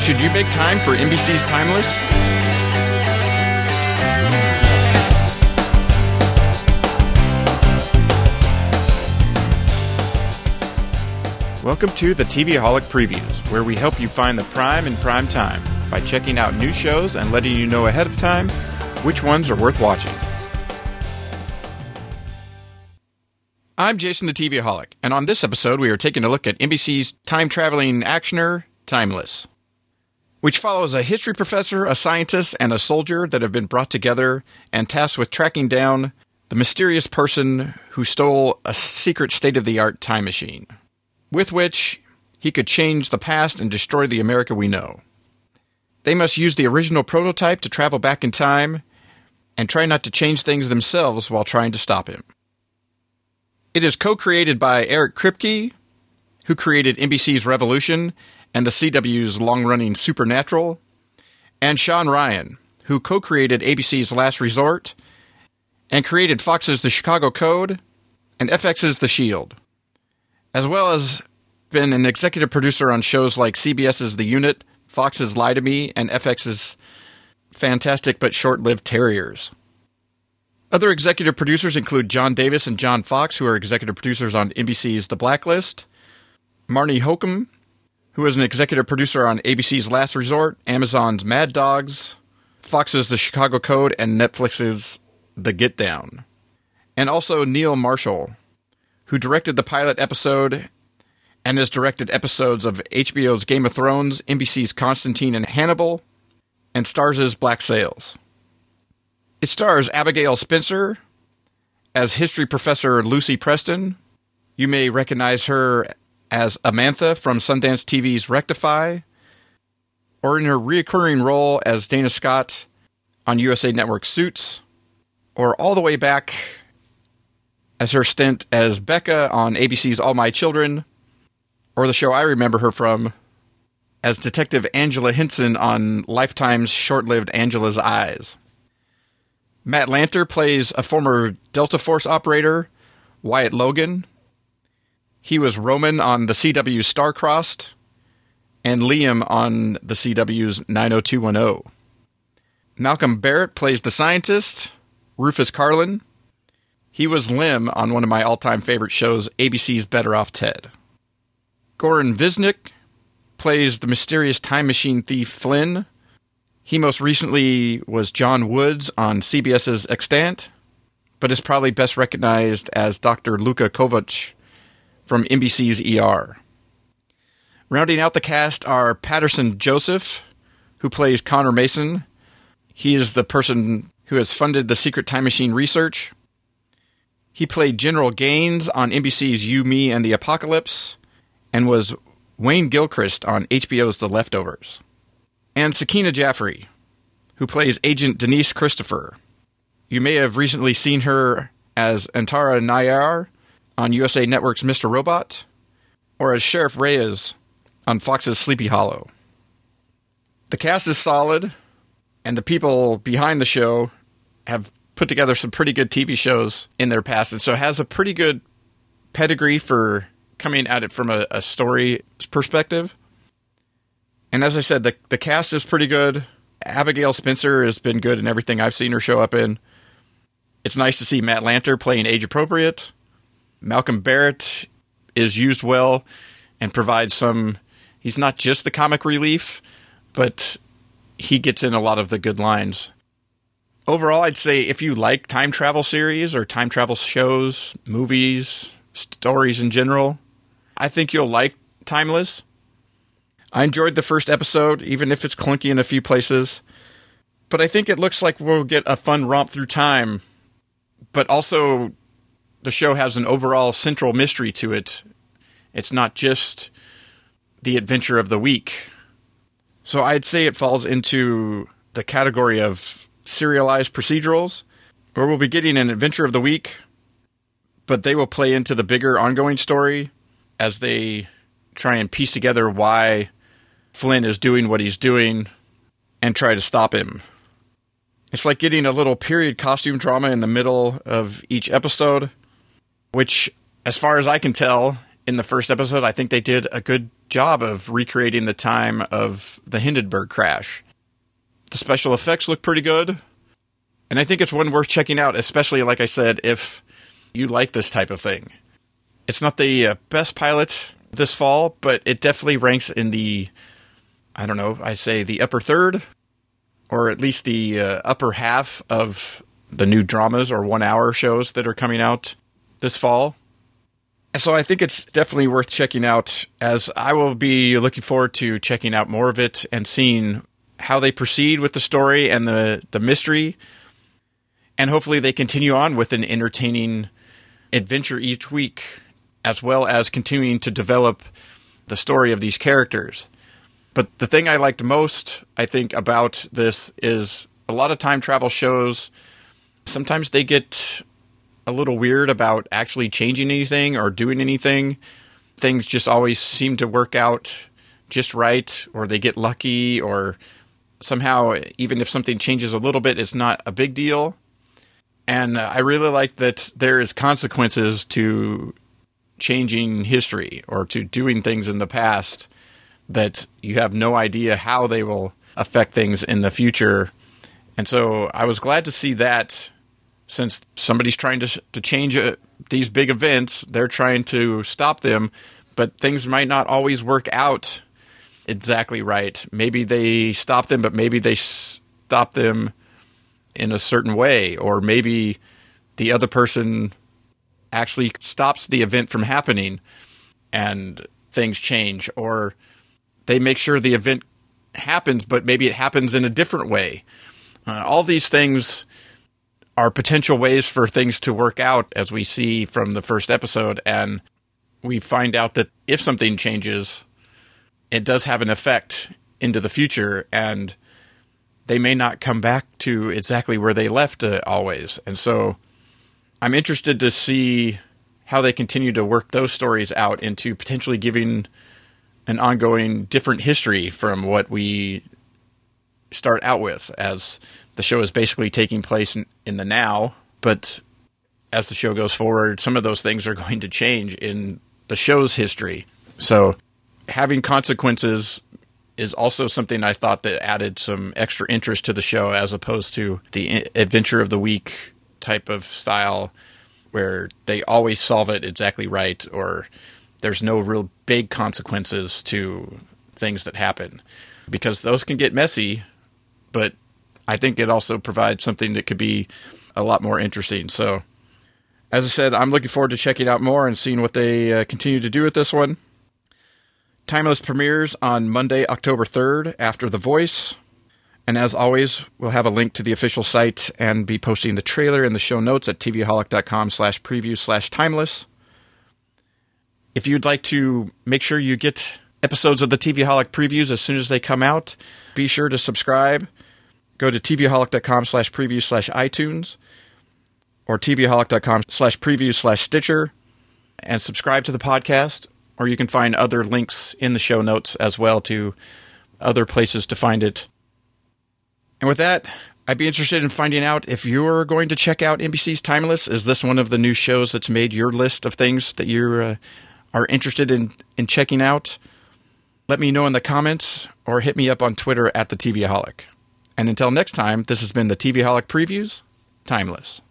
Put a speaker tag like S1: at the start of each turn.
S1: Should you make time for NBC's Timeless? Welcome to the TVaholic Previews, where we help you find the prime in prime time by checking out new shows and letting you know ahead of time which ones are worth watching. I'm Jason the TVaholic, and on this episode we are taking a look at NBC's time traveling actioner, Timeless, which follows a history professor, a scientist, and a soldier that have been brought together and tasked with tracking down the mysterious person who stole a secret state of the art time machine with which he could change the past and destroy the America we know. They must use the original prototype to travel back in time and try not to change things themselves while trying to stop him. It is co created by Eric Kripke, who created NBC's Revolution and the CW's long running Supernatural, and Shawn Ryan, who co created ABC's Last Resort and created Fox's The Chicago Code and FX's The Shield as well as been an executive producer on shows like CBS's The Unit, Fox's Lie to Me, and FX's Fantastic but Short Lived Terriers. Other executive producers include John Davis and John Fox, who are executive producers on NBC's The Blacklist, Marney Hochman, who is an executive producer on ABC's Last Resort, Amazon's Mad Dogs, Fox's The Chicago Code, and Netflix's The Get Down. And also Neil Marshall, who directed the pilot episode and has directed episodes of HBO's Game of Thrones, NBC's Constantine and Hannibal, and Starz Black Sails. It stars Abigail Spencer as history professor Lucy Preston. You may recognize her as Amantha from Sundance TV's Rectify, or in her recurring role as Dana Scott on USA Network Suits, or all the way back as her stint as Becca on ABC's All My Children, or the show I remember her from as Detective Angela Hinson on Lifetime's short lived Angela's Eyes. Matt Lanter plays a former Delta Force operator, Wyatt Logan. He was Roman on the CW's Starcrossed, and Liam on the CW's 90210. Malcolm Barrett plays the scientist, Rufus Carlin. He was Lem on one of my all time favorite shows, ABC's Better Off Ted. Goran Visnjic plays the mysterious time machine thief Flynn. He most recently was John Woods on CBS's Extant, but is probably best recognized as Dr. Luka Kovac from NBC's ER. Rounding out the cast are Paterson Joseph, who plays Connor Mason. He is the person who has funded the secret time machine research. He played General Gaines on NBC's You, Me, and the Apocalypse, and was Wayne Gilchrist on HBO's The Leftovers. And Sakina Jaffrey, who plays Agent Denise Christopher. You may have recently seen her as Antara Nayar on USA Network's Mr. Robot, or as Sheriff Reyes on Fox's Sleepy Hollow. The cast is solid, and the people behind the show have put together some pretty good TV shows in their past, and so has a pretty good pedigree for coming at it from a, a story perspective. And as I said, the the cast is pretty good. Abigail Spencer has been good in everything I've seen her show up in. It's nice to see Matt Lanter playing age appropriate. Malcolm Barrett is used well and provides some. He's not just the comic relief, but he gets in a lot of the good lines overall, I'd say if you like time travel series or time travel shows, movies, stories in general, I think you'll like Timeless. I enjoyed the first episode, even if it's clunky in a few places. But I think it looks like we'll get a fun romp through time. But also, the show has an overall central mystery to it. It's not just the adventure of the week. So I'd say it falls into the category of serialized procedurals, where we'll be getting an adventure of the week, but they will play into the bigger ongoing story as they try and piece together why Flynn is doing what he's doing and try to stop him. It's like getting a little period costume drama in the middle of each episode, which, as far as I can tell, in the first episode, I think they did a good job of recreating the time of the Hindenburg crash. The special effects look pretty good, and I think it's one worth checking out, especially, like I said, if you like this type of thing. It's not the uh, best pilot this fall, but it definitely ranks in the, I don't know, I say the upper third, or at least the uh, upper half of the new dramas or one hour shows that are coming out this fall. So I think it's definitely worth checking out as I will be looking forward to checking out more of it and seeing how they proceed with the story and the, the mystery. And hopefully they continue on with an entertaining adventure each week, as well as continuing to develop the story of these characters. But the thing I liked most, I think, about this is a lot of time travel shows, sometimes they get a little weird about actually changing anything or doing anything. Things just always seem to work out just right, or they get lucky, or somehow, even if something changes a little bit, it's not a big deal. And I really like that there is consequences to changing history or to doing things in the past that you have no idea how they will affect things in the future. And so I was glad to see that since somebody's trying to to change uh, these big events, they're trying to stop them, but things might not always work out exactly right. Maybe they stop them, but maybe they stop them in a certain way, or maybe the other person actually stops the event from happening and things change, or they make sure the event happens, but maybe it happens in a different way. Uh, all these things are potential ways for things to work out as we see from the first episode and we find out that if something changes it does have an effect into the future and they may not come back to exactly where they left it always. And so i'm interested to see how they continue to work those stories out into potentially giving an ongoing different history from what we start out with as the show is basically taking place in, in the now, but as the show goes forward, some of those things are going to change in the show's history. So having consequences is also something I thought that added some extra interest to the show as opposed to the adventure of the week type of style where they always solve it exactly right or there's no real big consequences to things that happen because those can get messy but I think it also provides something that could be a lot more interesting. So, as I said, I'm looking forward to checking out more and seeing what they uh, continue to do with this one. Timeless premieres on Monday, October 3rd after The Voice. And as always, we'll have a link to the official site and be posting the trailer in the show notes at tvaholic.com slash preview slash timeless. If you'd like to make sure you get episodes of the TVaholic previews as soon as they come out, be sure to subscribe go to tvaholic.com slash preview slash iTunes or tvaholic.com slash preview slash Stitcher and subscribe to the podcast. Or you can find other links in the show notes as well to other places to find it. And with that, I'd be interested in finding out if you're going to check out NBC's Timeless. Is this one of the new shows that's made your list of things that you uh, are interested in, in checking out? Let me know in the comments or hit me up on Twitter at the TVaholic. And until next time, this has been the TVaholic Previews, Timeless.